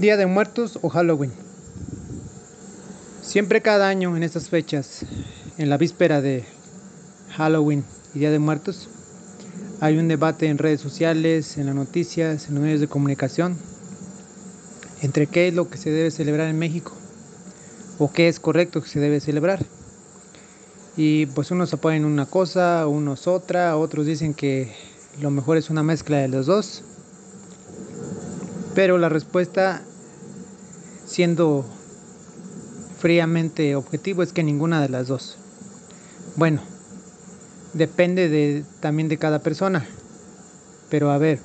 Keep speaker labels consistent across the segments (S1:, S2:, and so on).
S1: Día de Muertos o Halloween. Siempre cada año en estas fechas, en la víspera de Halloween y Día de Muertos, hay un debate en redes sociales, en las noticias, en los medios de comunicación, entre qué es lo que se debe celebrar en México o qué es correcto que se debe celebrar. Y pues unos apoyan una cosa, unos otra, otros dicen que lo mejor es una mezcla de los dos. Pero la respuesta siendo fríamente objetivo es que ninguna de las dos. Bueno, depende de, también de cada persona. Pero a ver,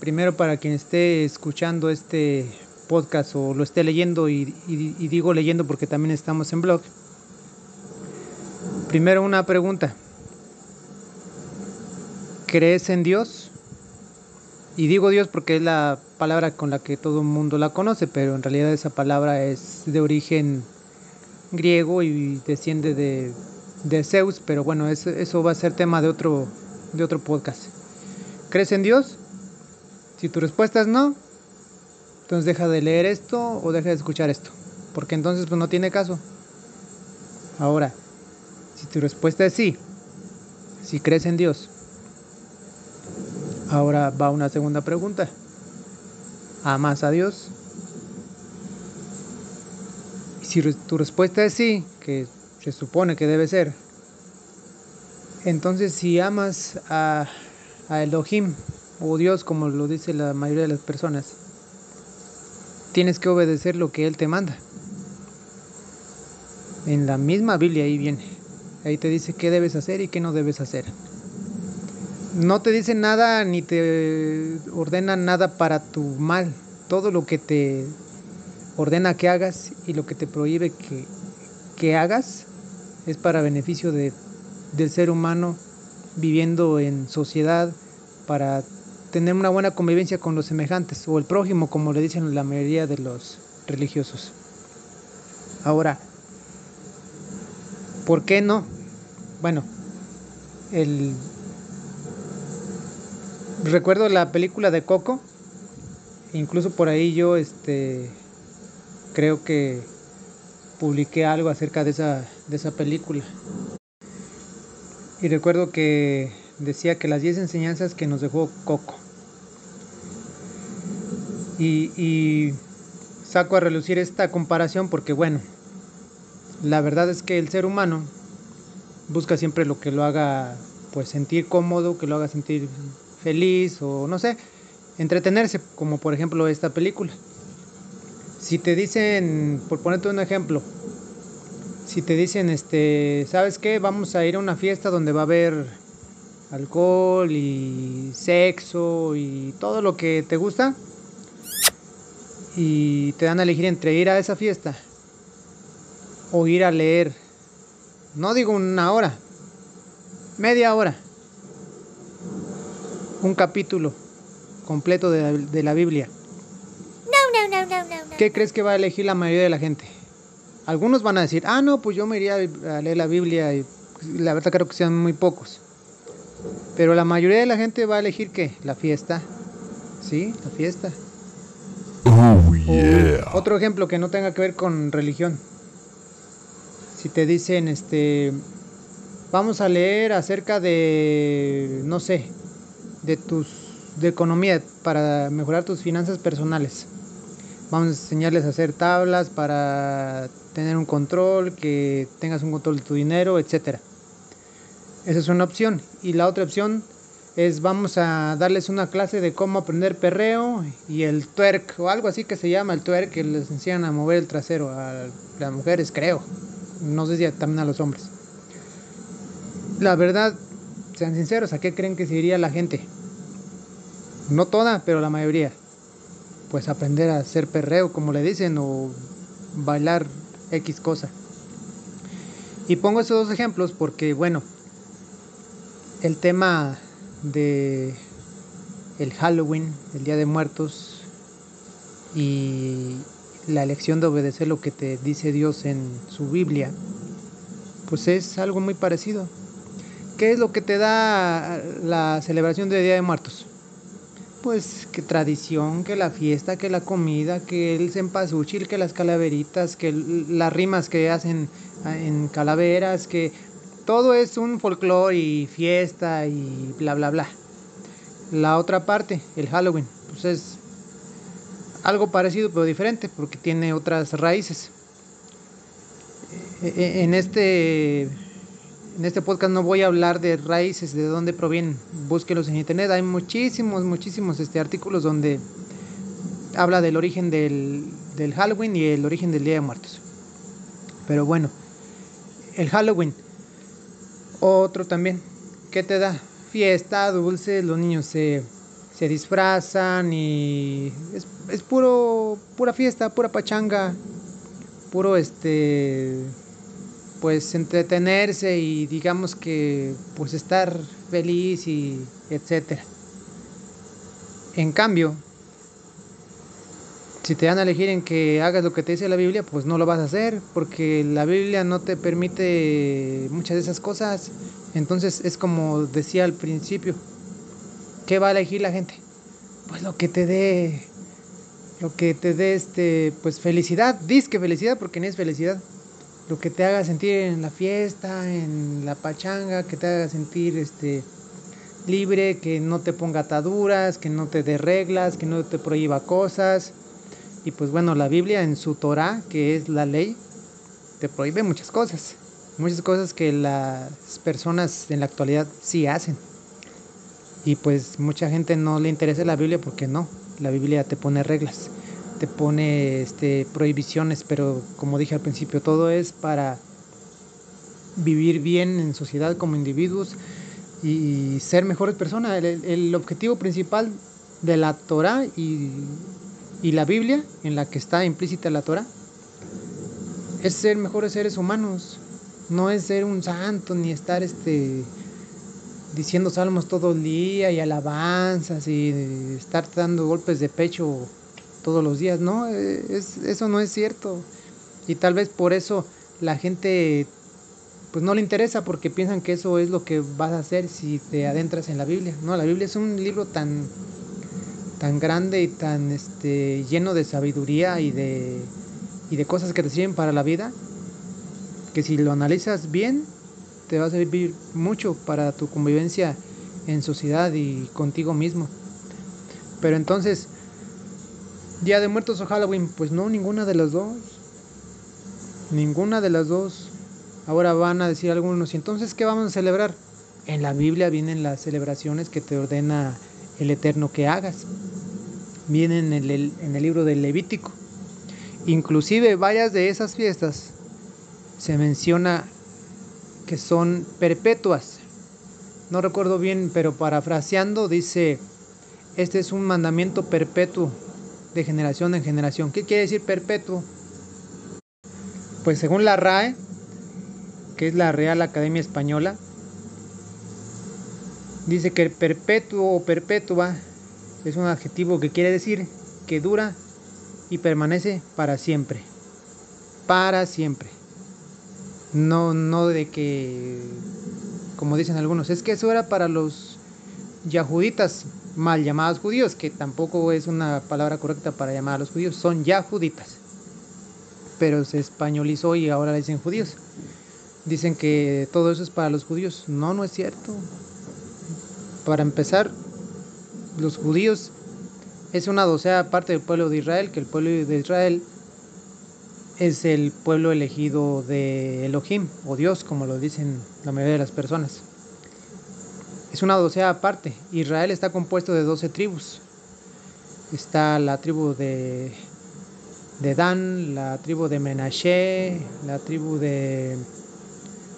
S1: primero para quien esté escuchando este podcast o lo esté leyendo y, digo leyendo porque también estamos en blog. Primero una pregunta. ¿Crees en Dios? Y digo Dios porque es la palabra con la que todo el mundo la conoce, pero en realidad esa palabra es de origen griego y desciende de, de Zeus, pero bueno, eso, eso va a ser tema de otro, de otro podcast. ¿Crees en Dios? Si tu respuesta es no, entonces deja de leer esto o deja de escuchar esto, porque entonces pues no tiene caso. Ahora, si tu respuesta es sí, si crees en Dios, Ahora va una segunda pregunta. ¿Amas a Dios? Si tu respuesta es sí, que se supone que debe ser, entonces si amas a, a Elohim o Dios como lo dice la mayoría de las personas, tienes que obedecer lo que Él te manda. En la misma Biblia ahí viene. Ahí te dice qué debes hacer y qué no debes hacer no te dice nada ni te ordena nada para tu mal. Todo lo que te ordena que hagas y lo que te prohíbe que, que hagas es para beneficio de, del ser humano viviendo en sociedad, para tener una buena convivencia con los semejantes o el prójimo, como le dicen la mayoría de los religiosos. Ahora, ¿por qué no? Bueno, el recuerdo la película de Coco. Incluso por ahí yo este creo que publiqué algo acerca de esa, de esa película. Y recuerdo que decía que las 10 enseñanzas que nos dejó Coco. Y, y saco a relucir esta comparación porque bueno, la verdad es que el ser humano busca siempre lo que lo haga pues sentir cómodo, que lo haga sentir feliz o no sé, entretenerse, como por ejemplo esta película. Si te dicen, por ponerte un ejemplo, si te dicen, este, ¿sabes qué? Vamos a ir a una fiesta donde va a haber alcohol y sexo y todo lo que te gusta y te dan a elegir entre ir a esa fiesta o ir a leer, no digo una hora, media hora un capítulo completo de la, Biblia.
S2: No, no, no, no, no.
S1: ¿Qué crees que va a elegir la mayoría de la gente? Algunos van a decir, ah, no, pues yo me iría a leer la Biblia y la verdad creo que sean muy pocos. Pero la mayoría de la gente va a elegir qué? La fiesta. ¿Sí? La fiesta.
S3: Oh, yeah.
S1: otro ejemplo que no tenga que ver con religión. Si te dicen, este, vamos a leer acerca de, no sé, de tus de economía para mejorar tus finanzas personales. Vamos a enseñarles a hacer tablas para tener un control, que tengas un control de tu dinero, etcétera. Esa es una opción. Y la otra opción es vamos a darles una clase de cómo aprender perreo y el twerk o algo así que se llama el twerk que les enseñan a mover el trasero a las mujeres, creo. No sé si también a los hombres. La verdad, sean sinceros, ¿a qué creen que se iría la gente? No toda, pero la mayoría. Pues aprender a hacer perreo, como le dicen, o bailar X cosa. Y pongo esos dos ejemplos porque, bueno, el tema de el Halloween, el Día de Muertos, y la elección de obedecer lo que te dice Dios en su Biblia, pues es algo muy parecido. ¿Qué es lo que te da la celebración del Día de Muertos? pues que tradición, que la fiesta, que la comida, que el cempasúchil, que las calaveritas, que las rimas que hacen ah, en calaveras, que todo es un folclore y fiesta y bla bla bla. La otra parte, el Halloween, pues es algo parecido pero diferente porque tiene otras raíces. E- e- En este en este podcast no voy a hablar de raíces, de dónde provienen. Búsquelos en internet. Hay muchísimos, muchísimos este, artículos donde habla del origen del, del Halloween y el origen del Día de Muertos. Pero bueno, el Halloween. Otro también. ¿Qué te da? Fiesta, dulces, los niños se, se disfrazan y es, es puro, pura fiesta, pura pachanga, puro este pues entretenerse y digamos que pues estar feliz y etcétera. En cambio, si te dan a elegir en que hagas lo que te dice la Biblia, pues no lo vas a hacer, porque la Biblia no te permite muchas de esas cosas. Entonces es como decía al principio, ¿qué va a elegir la gente? Pues lo que te dé, lo que te dé este, pues felicidad, disque felicidad, porque no es felicidad lo que te haga sentir en la fiesta, en la pachanga, que te haga sentir este libre, que no te ponga ataduras, que no te dé reglas, que no te prohíba cosas. Y pues bueno, la Biblia en su Torah, que es la ley, te prohíbe muchas cosas. Muchas cosas que las personas en la actualidad sí hacen. Y pues mucha gente no le interesa la Biblia porque no, la Biblia te pone reglas te pone este, prohibiciones, pero como dije al principio, todo es para vivir bien en sociedad como individuos y ser mejores personas. El, objetivo principal de la Torah y, y, la Biblia, en la que está implícita la Torah, es ser mejores seres humanos. No es ser un santo ni estar este, diciendo salmos todo el día y alabanzas y estar dando golpes de pecho todos los días, ¿no? Es, eso no es cierto. Y tal vez por eso la gente pues no le interesa porque piensan que eso es lo que vas a hacer si te adentras en la Biblia. No, la Biblia es un libro tan tan grande y tan este lleno de sabiduría y de y de cosas que te sirven para la vida que si lo analizas bien te va a servir mucho para tu convivencia en sociedad y contigo mismo. Pero entonces Día de Muertos o Halloween, pues no, ninguna de las dos. Ninguna de las dos. Ahora van a decir algunos, ¿y entonces qué vamos a celebrar? En la Biblia vienen las celebraciones que te ordena el Eterno que hagas. Vienen en el, en el libro del Levítico. Inclusive varias de esas fiestas se menciona que son perpetuas. No recuerdo bien, pero parafraseando dice, este es un mandamiento perpetuo de generación en generación. ¿Qué quiere decir perpetuo? Pues según la RAE, que es la Real Academia Española, dice que el perpetuo o perpetua es un adjetivo que quiere decir que dura y permanece para siempre. Para siempre. No, no de que, como dicen algunos, es que eso era para los yahuditas, mal llamados judíos, que tampoco es una palabra correcta para llamar a los judíos, son yahuditas. Pero se españolizó y ahora le dicen judíos. Dicen que todo eso es para los judíos. No, no es cierto. Para empezar, los judíos es una docea parte del pueblo de Israel, que el pueblo de Israel es el pueblo elegido de Elohim, o Dios, como lo dicen la mayoría de las personas. Es una docea aparte. Israel está compuesto de 12 tribus. Está la tribu de, de Dan, la tribu de Menashe, la tribu de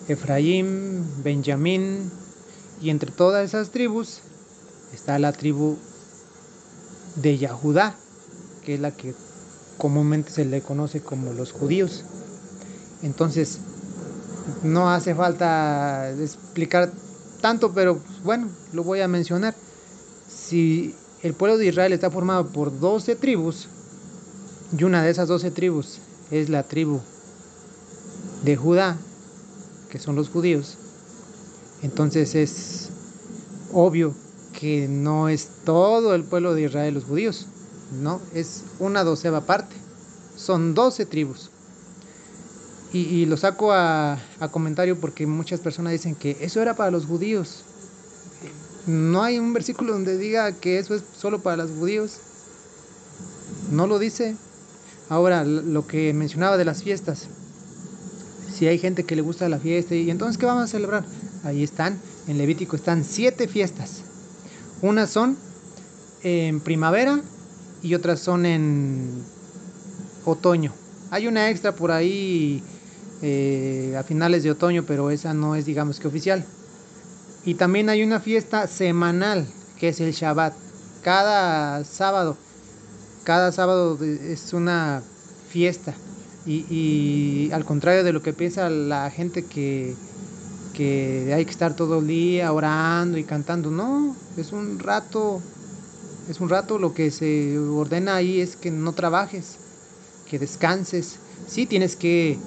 S1: Efraín, Benjamín, y entre todas esas tribus está la tribu de Yahudá, que es la que comúnmente se le conoce como los judíos. Entonces, no hace falta explicar tanto, pero bueno, lo voy a mencionar. Si el pueblo de Israel está formado por 12 tribus, y una de esas 12 tribus es la tribu de Judá, que son los judíos, entonces es obvio que no es todo el pueblo de Israel los judíos, no, es una doceva parte, son doce tribus. Y, y lo saco a, a comentario porque muchas personas dicen que eso era para los judíos. No hay un versículo donde diga que eso es solo para los judíos. No lo dice. Ahora, lo que mencionaba de las fiestas. Si hay gente que le gusta la fiesta, y entonces, ¿qué vamos a celebrar? Ahí están, en Levítico están siete fiestas. Unas son en primavera y otras son en otoño. Hay una extra por ahí eh, a finales de otoño, pero esa no es, digamos que oficial. Y también hay una fiesta semanal, que es el Shabbat. Cada sábado, cada sábado es una fiesta. Y, y al contrario de lo que piensa la gente que, que hay que estar todo el día orando y cantando, no, es un rato, es un rato lo que se ordena ahí es que no trabajes, que descanses. Sí tienes que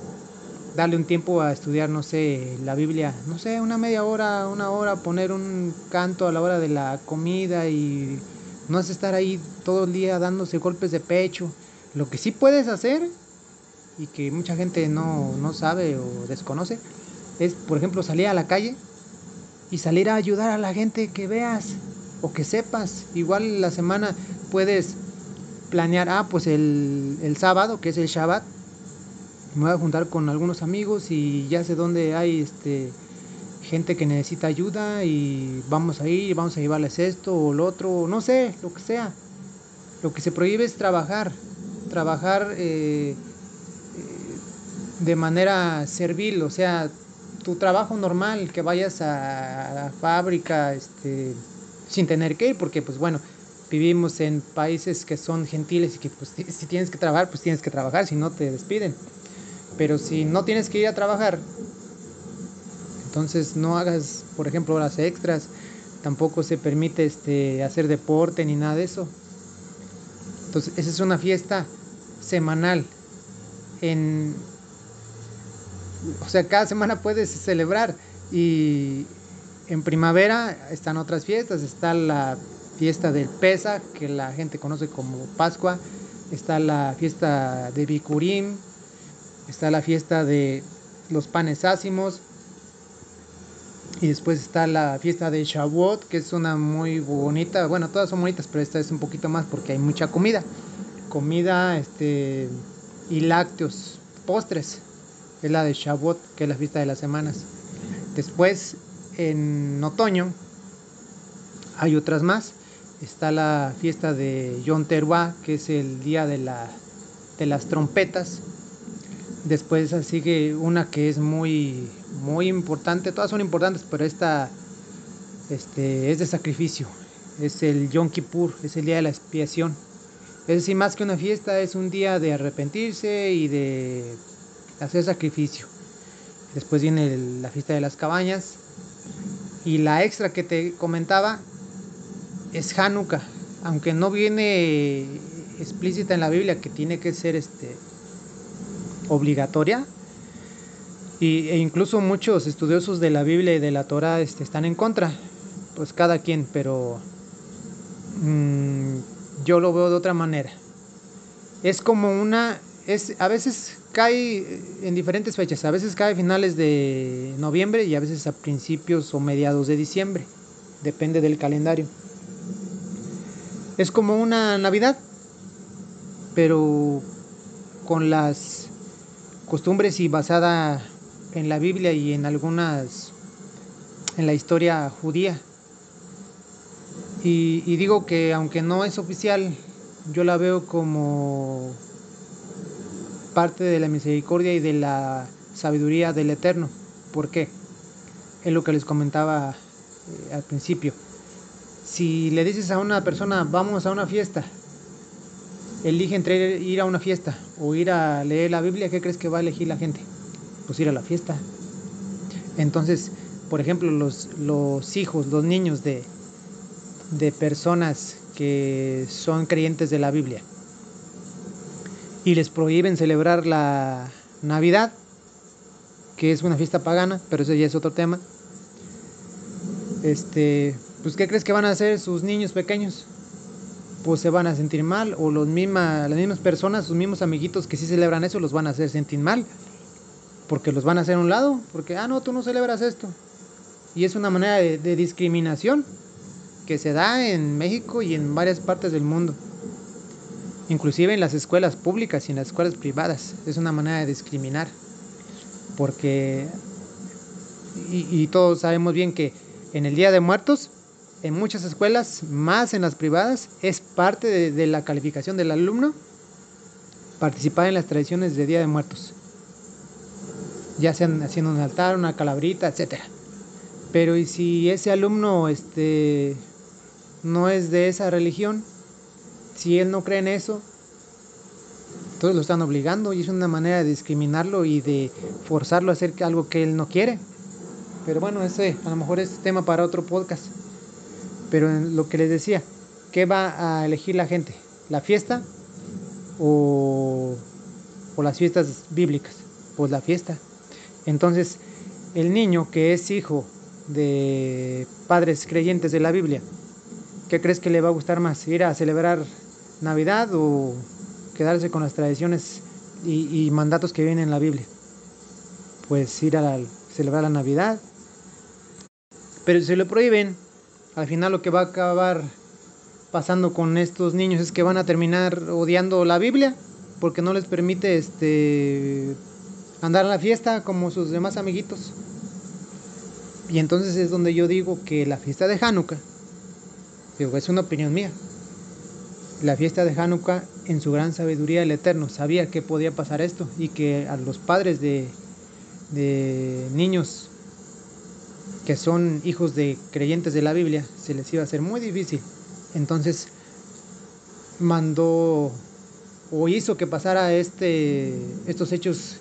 S1: darle un tiempo a estudiar, no sé, la Biblia, no sé, una media hora, una hora, poner un canto a la hora de la comida y no es estar ahí todo el día dándose golpes de pecho. Lo que sí puedes hacer y que mucha gente no, no sabe o desconoce es, por ejemplo, salir a la calle y salir a ayudar a la gente que veas o que sepas. Igual la semana puedes planear, ah, pues el, el sábado, que es el Shabbat, me voy a juntar con algunos amigos y ya sé dónde hay este gente que necesita ayuda y vamos a ir, vamos a llevarles esto o lo otro, no sé, lo que sea. Lo que se prohíbe es trabajar, trabajar eh, de manera servil, o sea, tu trabajo normal, que vayas a la fábrica este, sin tener que ir, porque pues bueno, vivimos en países que son gentiles y que pues si tienes que trabajar, pues tienes que trabajar, si no te despiden. Pero si no tienes que ir a trabajar, entonces no hagas, por ejemplo, horas extras, tampoco se permite este, hacer deporte ni nada de eso. Entonces, esa es una fiesta semanal. En, o sea, cada semana puedes celebrar. Y en primavera están otras fiestas. Está la fiesta del Pesa, que la gente conoce como Pascua. Está la fiesta de Bikurim, está la fiesta de los panes ácimos y después está la fiesta de Shavuot, que es una muy bonita, bueno, todas son bonitas, pero esta es un poquito más porque hay mucha comida, comida este y lácteos, postres, es la de Shavuot, que es la fiesta de las semanas. Después en otoño hay otras más. Está la fiesta de Yom Teruah, que es el día de, la, de las trompetas, Después sigue una que es muy, muy importante, todas son importantes, pero esta este, es de sacrificio. Es el Yom Kippur, es el día de la expiación. Es decir, más que una fiesta, es un día de arrepentirse y de hacer sacrificio. Después viene la fiesta de las cabañas. Y la extra que te comentaba es Hanukkah. Aunque no viene explícita en la Biblia que tiene que ser este obligatoria. Y, e incluso muchos estudiosos de la Biblia y de la Torah este, están en contra. Pues cada quien, pero mmm, yo lo veo de otra manera. Es como una, es, a veces cae en diferentes fechas, a veces cae a finales de noviembre y a veces a principios o mediados de diciembre, depende del calendario. Es como una Navidad, pero con las costumbres y basada en la Biblia y en algunas, en la historia judía. Y, y, digo que aunque no es oficial, yo la veo como parte de la misericordia y de la sabiduría del Eterno. ¿Por qué? Es lo que les comentaba eh, al principio. Si le dices a una persona, vamos a una fiesta, elige entre ir a una fiesta o ir a leer la Biblia, ¿qué crees que va a elegir la gente? Pues ir a la fiesta. Entonces, por ejemplo, los, hijos, los niños de, de personas que son creyentes de la Biblia y les prohíben celebrar la Navidad, que es una fiesta pagana, pero eso ya es otro tema. Este, pues ¿qué crees que van a hacer sus niños pequeños? Pues se van a sentir mal o los misma, las mismas personas, sus mismos amiguitos que sí celebran eso los van a hacer sentir mal. Porque los van a hacer a un lado, porque, ah, no, tú no celebras esto. Y es una manera de, discriminación que se da en México y en varias partes del mundo. Inclusive en las escuelas públicas y en las escuelas privadas. Es una manera de discriminar. Porque, y todos sabemos bien que en el Día de Muertos, en muchas escuelas, más en las privadas, es parte de, la calificación del alumno participar en las tradiciones de Día de Muertos. Ya sean haciendo un altar, una calabrita, etcétera. Pero y si ese alumno este, no es de esa religión, si él no cree en eso, todos lo están obligando y es una manera de discriminarlo y de forzarlo a hacer algo que él no quiere. Pero bueno, ese a lo mejor es tema para otro podcast. Pero en lo que les decía, ¿qué va a elegir la gente? ¿La fiesta o, las fiestas bíblicas? Pues la fiesta. Entonces, el niño que es hijo de padres creyentes de la Biblia, ¿qué crees que le va a gustar más? ¿Ir a celebrar Navidad o quedarse con las tradiciones y, mandatos que vienen en la Biblia? Pues ir a la- celebrar la Navidad. Pero si lo prohíben, al final lo que va a acabar pasando con estos niños es que van a terminar odiando la Biblia porque no les permite este andar a la fiesta como sus demás amiguitos. Y entonces es donde yo digo que la fiesta de Hanukkah, digo, es una opinión mía. La fiesta de Hanukkah, en su gran sabiduría del Eterno, sabía que podía pasar esto y que a los padres de niños que son hijos de creyentes de la Biblia se les iba a hacer muy difícil. Entonces mandó o hizo que pasara este, estos hechos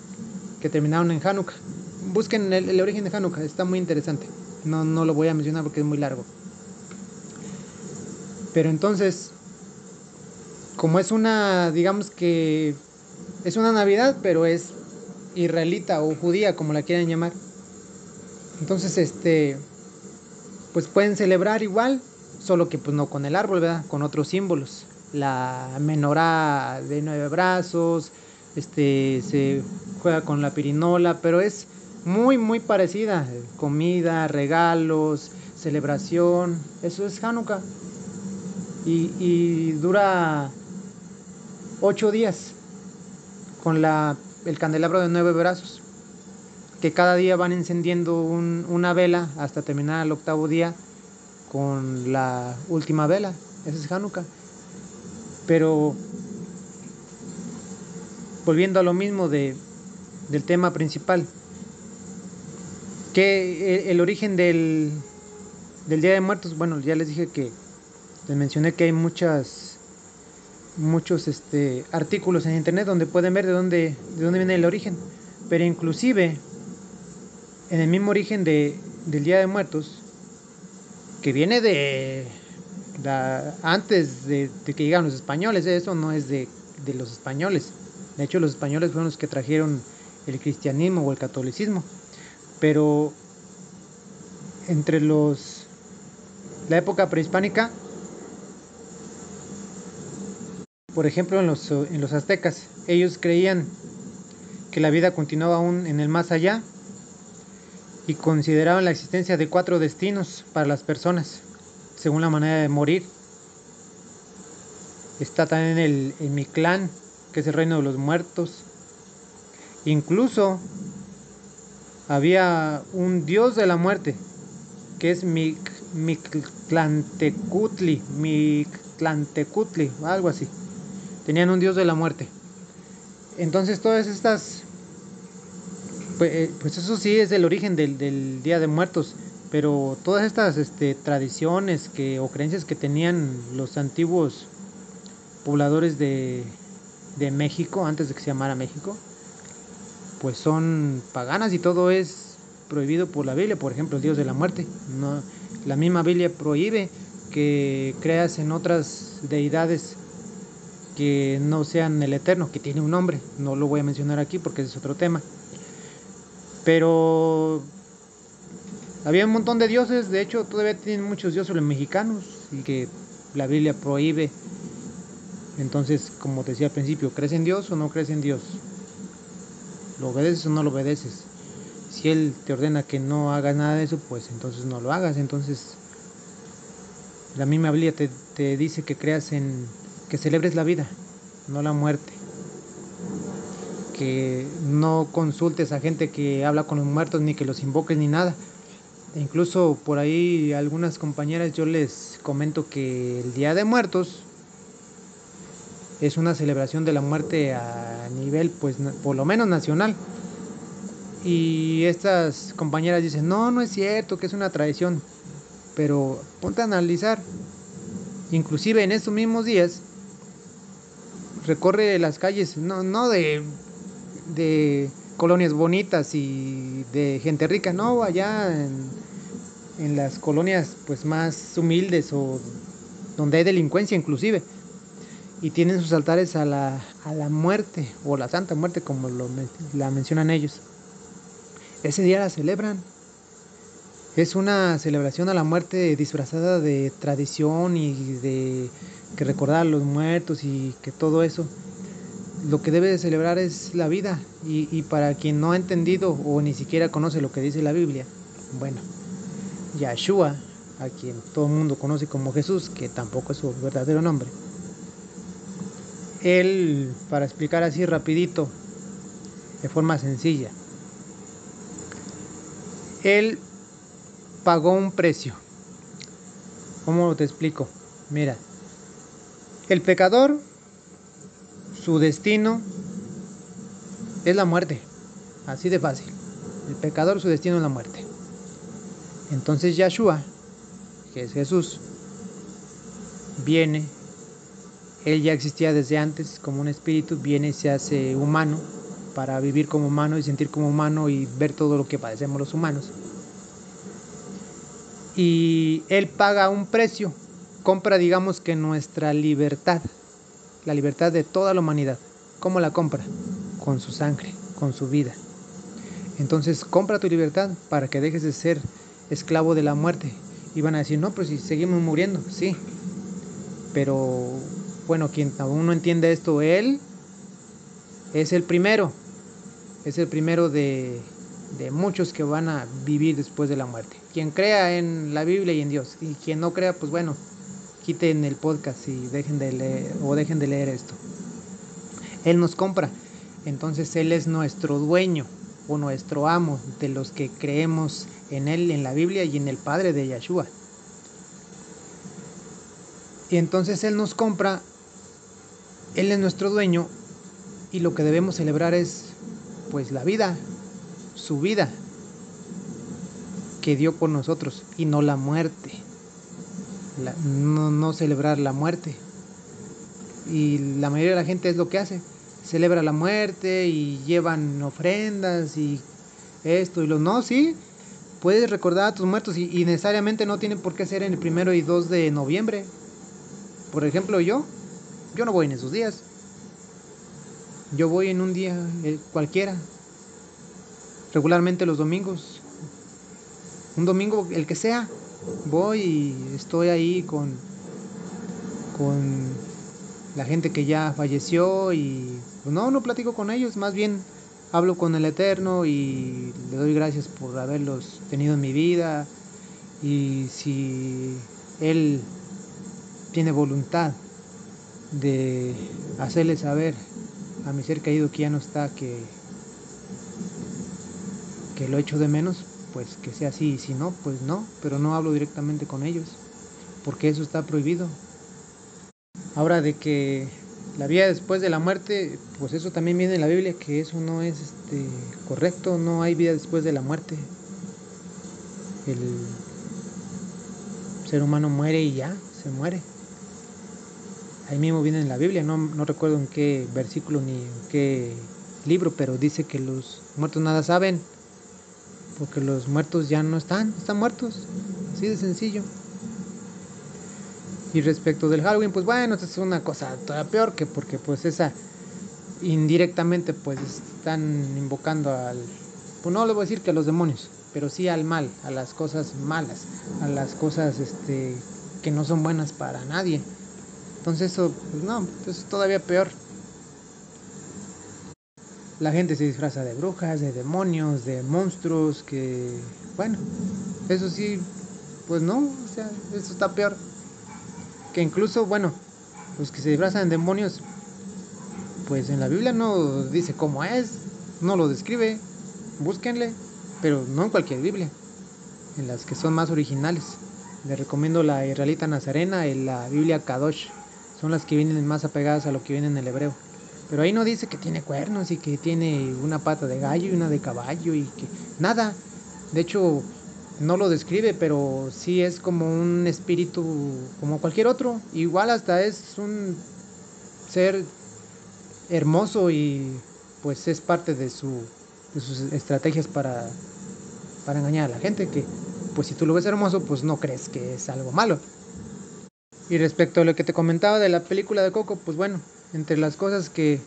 S1: que terminaron en Hanukkah. Busquen el, origen de Hanukkah, está muy interesante. No, no lo voy a mencionar porque es muy largo. Pero entonces, como es una, digamos que es una Navidad, pero es israelita o judía, como la quieran llamar. Entonces, este, pues pueden celebrar igual, solo que pues no con el árbol, ¿verdad? Con otros símbolos. La menorá de nueve brazos, este, se juega con la pirinola, pero es muy, muy parecida. Comida, regalos, celebración, eso es Hanukkah. Y, y dura ocho días con la, el candelabro de nueve brazos, que cada día van encendiendo un- una vela hasta terminar el octavo día con la última vela. Ese es Hanukkah. Pero volviendo a lo mismo de, del tema principal, que el, el origen del, del Día de Muertos, bueno, ya les dije que les mencioné que hay muchas muchos este, artículos en internet donde pueden ver de dónde, de dónde viene el origen. Pero inclusive en el mismo origen de, del Día de Muertos, que viene de, antes de, que llegaron los españoles, eso no es de, de los españoles. De hecho, los españoles fueron los que trajeron el cristianismo o el catolicismo. Pero entre los la época prehispánica, por ejemplo, en los, en los aztecas, ellos creían que la vida continuaba aún en el más allá y consideraban la existencia de cuatro destinos para las personas, según la manera de morir. Está también el, el Mictlán, que es el reino de los muertos. Incluso había un dios de la muerte, que es Mic, Mictlantecutli, Mictlantecutli, algo así. Tenían un dios de la muerte. Entonces todas estas, pues, eh, pues eso sí es el origen del, Día de Muertos, pero todas estas este, tradiciones que, o creencias que tenían los antiguos pobladores de, México, antes de que se llamara México, pues son paganas y todo es prohibido por la Biblia, por ejemplo, el Dios de la muerte. No, la misma Biblia prohíbe que creas en otras deidades que no sean el Eterno, que tiene un nombre. No lo voy a mencionar aquí porque es otro tema. Pero Había un montón de dioses, de hecho todavía tienen muchos dioses los mexicanos y que la Biblia prohíbe. Entonces, como decía al principio, ¿crees en Dios o no crees en Dios? ¿Lo obedeces o no lo obedeces? Si Él te ordena que no hagas nada de eso, pues entonces no lo hagas. Entonces, la misma Biblia te, te dice que creas en, que celebres la vida, no la muerte. Que no consultes a gente que habla con los muertos, ni que los invoques, ni nada. E incluso por ahí algunas compañeras yo les comento que el Día de Muertos es una celebración de la muerte a nivel, pues, por lo menos nacional. Y estas compañeras dicen, no, no es cierto, que es una tradición. Pero ponte a analizar. Inclusive en estos mismos días, recorre las calles, no, no de, de colonias bonitas y de gente rica, no, allá en, en las colonias pues más humildes o donde hay delincuencia inclusive. Y tienen sus altares a la, a la muerte o la santa muerte como lo, la mencionan ellos. Ese día la celebran. Es una celebración a la muerte disfrazada de tradición y de que recordar a los muertos y que todo eso. Lo que debe de celebrar es la vida. Y, y para quien no ha entendido o ni siquiera conoce lo que dice la Biblia, bueno, Yahshua, a quien todo el mundo conoce como Jesús, que tampoco es su verdadero nombre, él, para explicar así rapidito, de forma sencilla, él pagó un precio. ¿Cómo te explico? Mira, el pecador, su destino es la muerte. Así de fácil. El pecador, su destino es la muerte. Entonces Yahshua, que es Jesús, viene. Él ya existía desde antes como un espíritu, viene y se hace humano para vivir como humano y sentir como humano y ver todo lo que padecemos los humanos y Él paga un precio, compra digamos que nuestra libertad, la libertad de toda la humanidad. ¿Cómo la compra? Con su sangre, con su vida. Entonces compra tu libertad para que dejes de ser esclavo de la muerte. Y van a decir, no, pues si seguimos muriendo, sí. Pero bueno, quien aún no entiende esto, Él es el primero, es el primero de, de muchos que van a vivir después de la muerte. Quien crea en la Biblia y en Dios, y quien no crea, pues bueno, quiten el podcast y dejen de leer o dejen de leer esto. Él nos compra, entonces Él es nuestro dueño o nuestro amo de los que creemos en Él, en la Biblia y en el Padre de Yahshua. Y entonces Él nos compra, Él es nuestro dueño y lo que debemos celebrar es pues la vida, su vida que dio por nosotros y no la muerte. La- no, no celebrar la muerte. Y la mayoría de la gente es lo que hace. Celebra la muerte y llevan ofrendas y esto y lo no, sí. Puedes recordar a tus muertos y, necesariamente no tiene por qué ser en el primero y 2 de noviembre. Por ejemplo, yo, yo no voy en esos días. Yo voy en un día eh, cualquiera, regularmente los domingos. Un domingo, el que sea, voy y estoy ahí con, con la gente que ya falleció y pues, no, no platico con ellos, más bien hablo con el Eterno y le doy gracias por haberlos tenido en mi vida y si Él tiene voluntad de hacerle saber a mi ser querido que ya no está, que, que lo echo de menos, pues que sea así, y si no, pues no, pero no hablo directamente con ellos, porque eso está prohibido. Ahora de que la vida después de la muerte, pues eso también viene en la Biblia, que eso no es este, correcto, no hay vida después de la muerte. El ser humano muere y ya, se muere. Ahí mismo viene en la Biblia, no, no recuerdo en qué versículo ni en qué libro, pero dice que los muertos nada saben, porque los muertos ya no están, están muertos, así de sencillo. Y respecto del Halloween, pues bueno, es una cosa todavía peor que porque pues esa indirectamente pues están invocando al, pues no le voy a decir que a los demonios, pero sí al mal, a las cosas malas, a las cosas este, que no son buenas para nadie. Entonces eso, pues no, es todavía peor. La gente se disfraza de brujas, de demonios, de monstruos, que, bueno, eso sí, pues no, o sea, eso está peor. Que incluso, bueno, los que se disfrazan de demonios, pues en la Biblia no dice cómo es, no lo describe, búsquenle, pero no en cualquier Biblia, en las que son más originales. Les recomiendo la israelita nazarena y la Biblia Kadosh, son las que vienen más apegadas a lo que viene en el hebreo. Pero ahí no dice que tiene cuernos y que tiene una pata de gallo y una de caballo y que nada. De hecho, no lo describe, pero sí es como un espíritu como cualquier otro. Igual hasta es un ser hermoso y pues es parte de, su, de sus estrategias para, para engañar a la gente, que pues si tú lo ves hermoso, pues no crees que es algo malo. Y respecto a lo que te comentaba de la película de Coco, pues bueno, entre las cosas que,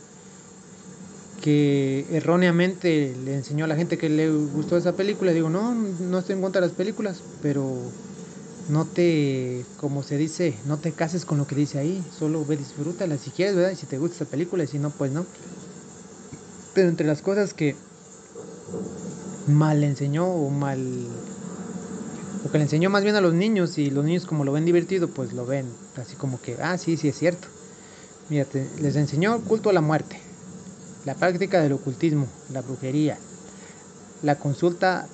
S1: que erróneamente le enseñó a la gente que le gustó esa película, digo, no, no estoy en contra de las películas, pero no te, como se dice, no te cases con lo que dice ahí, solo ve, disfrútala si quieres, ¿verdad? Y si te gusta esa película, y si no, pues no. Pero entre las cosas que mal enseñó o mal o que le enseñó más bien a los niños y los niños como lo ven divertido pues lo ven así como que ah sí sí es cierto Les enseñó el culto a la muerte la práctica del ocultismo la brujería la consulta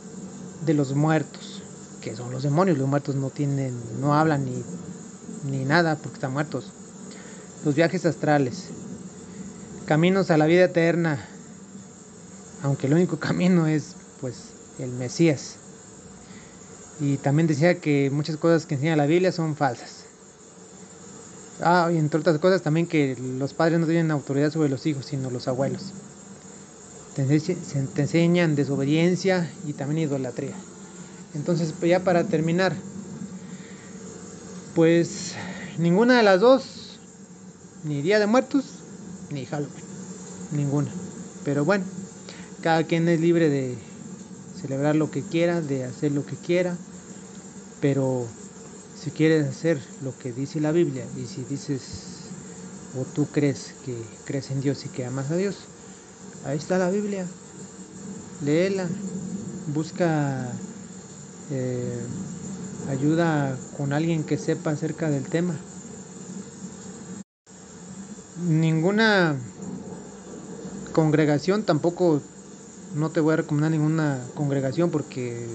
S1: de los muertos que son los demonios los muertos no tienen no hablan ni ni nada porque están muertos los viajes astrales caminos a la vida eterna aunque el único camino es pues el Mesías. Y también decía que muchas cosas que enseña la Biblia son falsas. Ah, y entre otras cosas también que los padres no tienen autoridad sobre los hijos, sino los abuelos. Te, te enseñan desobediencia y también idolatría. Entonces, pues ya para terminar, pues ninguna de las dos, ni Día de Muertos, ni Halloween, ninguna. Pero bueno, cada quien es libre de celebrar lo que quiera, de hacer lo que quiera, pero si quieres hacer lo que dice la Biblia y si dices o tú crees que crees en Dios y que amas a Dios, ahí está la Biblia, léela, busca eh, ayuda con alguien que sepa acerca del tema. Ninguna congregación tampoco no te voy a recomendar ninguna congregación porque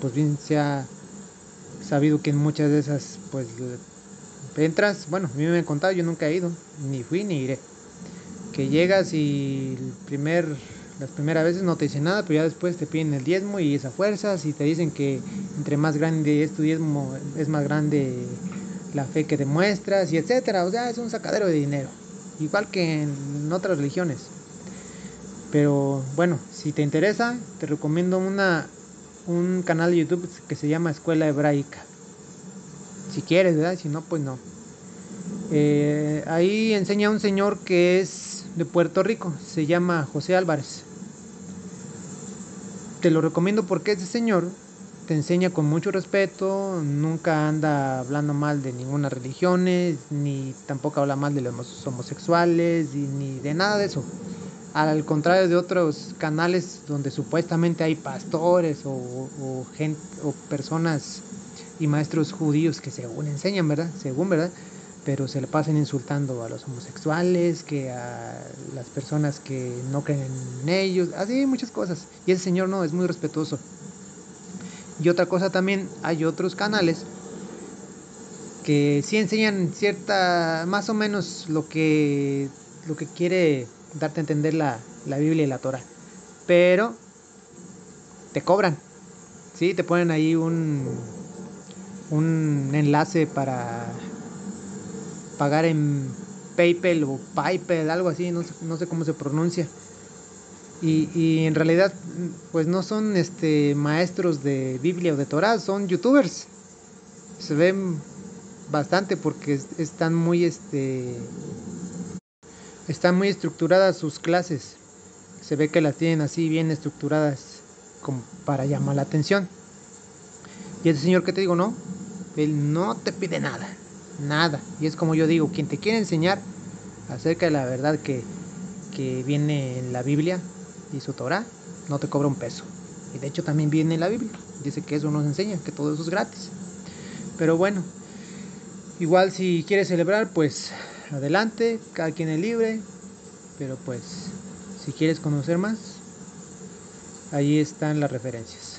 S1: pues bien se ha sabido que en muchas de esas pues entras, bueno, a mí me han contado, yo nunca he ido, ni fui ni iré. Que llegas y primer, las primeras veces no te dicen nada, pero ya después te piden el diezmo y esa fuerza, y te dicen que entre más grande es tu diezmo, es más grande la fe que demuestras y etcétera. O sea, es un sacadero de dinero. Igual que en otras religiones. Pero bueno, si te interesa, te recomiendo una, un canal de YouTube que se llama Escuela Hebraica. Si quieres, ¿verdad? Si no, pues no. Eh, ahí enseña un señor que es de Puerto Rico, se llama José Álvarez. Te lo recomiendo porque ese señor te enseña con mucho respeto, nunca anda hablando mal de ninguna religión, ni tampoco habla mal de los homosexuales, ni de nada de eso al contrario de otros canales donde supuestamente hay pastores o, gente, o personas y maestros judíos que según enseñan, ¿verdad? Según, ¿verdad? Pero se le pasan insultando a los homosexuales, que a las personas que no creen en ellos, así muchas cosas. Y ese señor no, es muy respetuoso. Y otra cosa también, hay otros canales que sí enseñan cierta, más o menos lo que, lo que quiere darte a entender la, Biblia y la Torah. Pero te cobran. ¿sí? Te ponen ahí un, un enlace para pagar en PayPal o PayPal, algo así, no sé, no sé cómo se pronuncia. Y, y, en realidad, pues no son este, maestros de Biblia o de Torah, son youtubers. Se ven bastante porque están muy este, están muy estructuradas sus clases. Se ve que las tienen así bien estructuradas. como para llamar la atención. Y ese señor que te digo, no, él no te pide nada, nada. Y es como yo digo, quien te quiere enseñar acerca de la verdad que, que viene en la Biblia y su Torah, no te cobra un peso. Y de hecho también viene en la Biblia. Dice que eso nos enseña, que todo eso es gratis. Pero bueno, igual si quieres celebrar, pues adelante, cada quien es libre. Pero pues, si quieres conocer más, ahí están las referencias.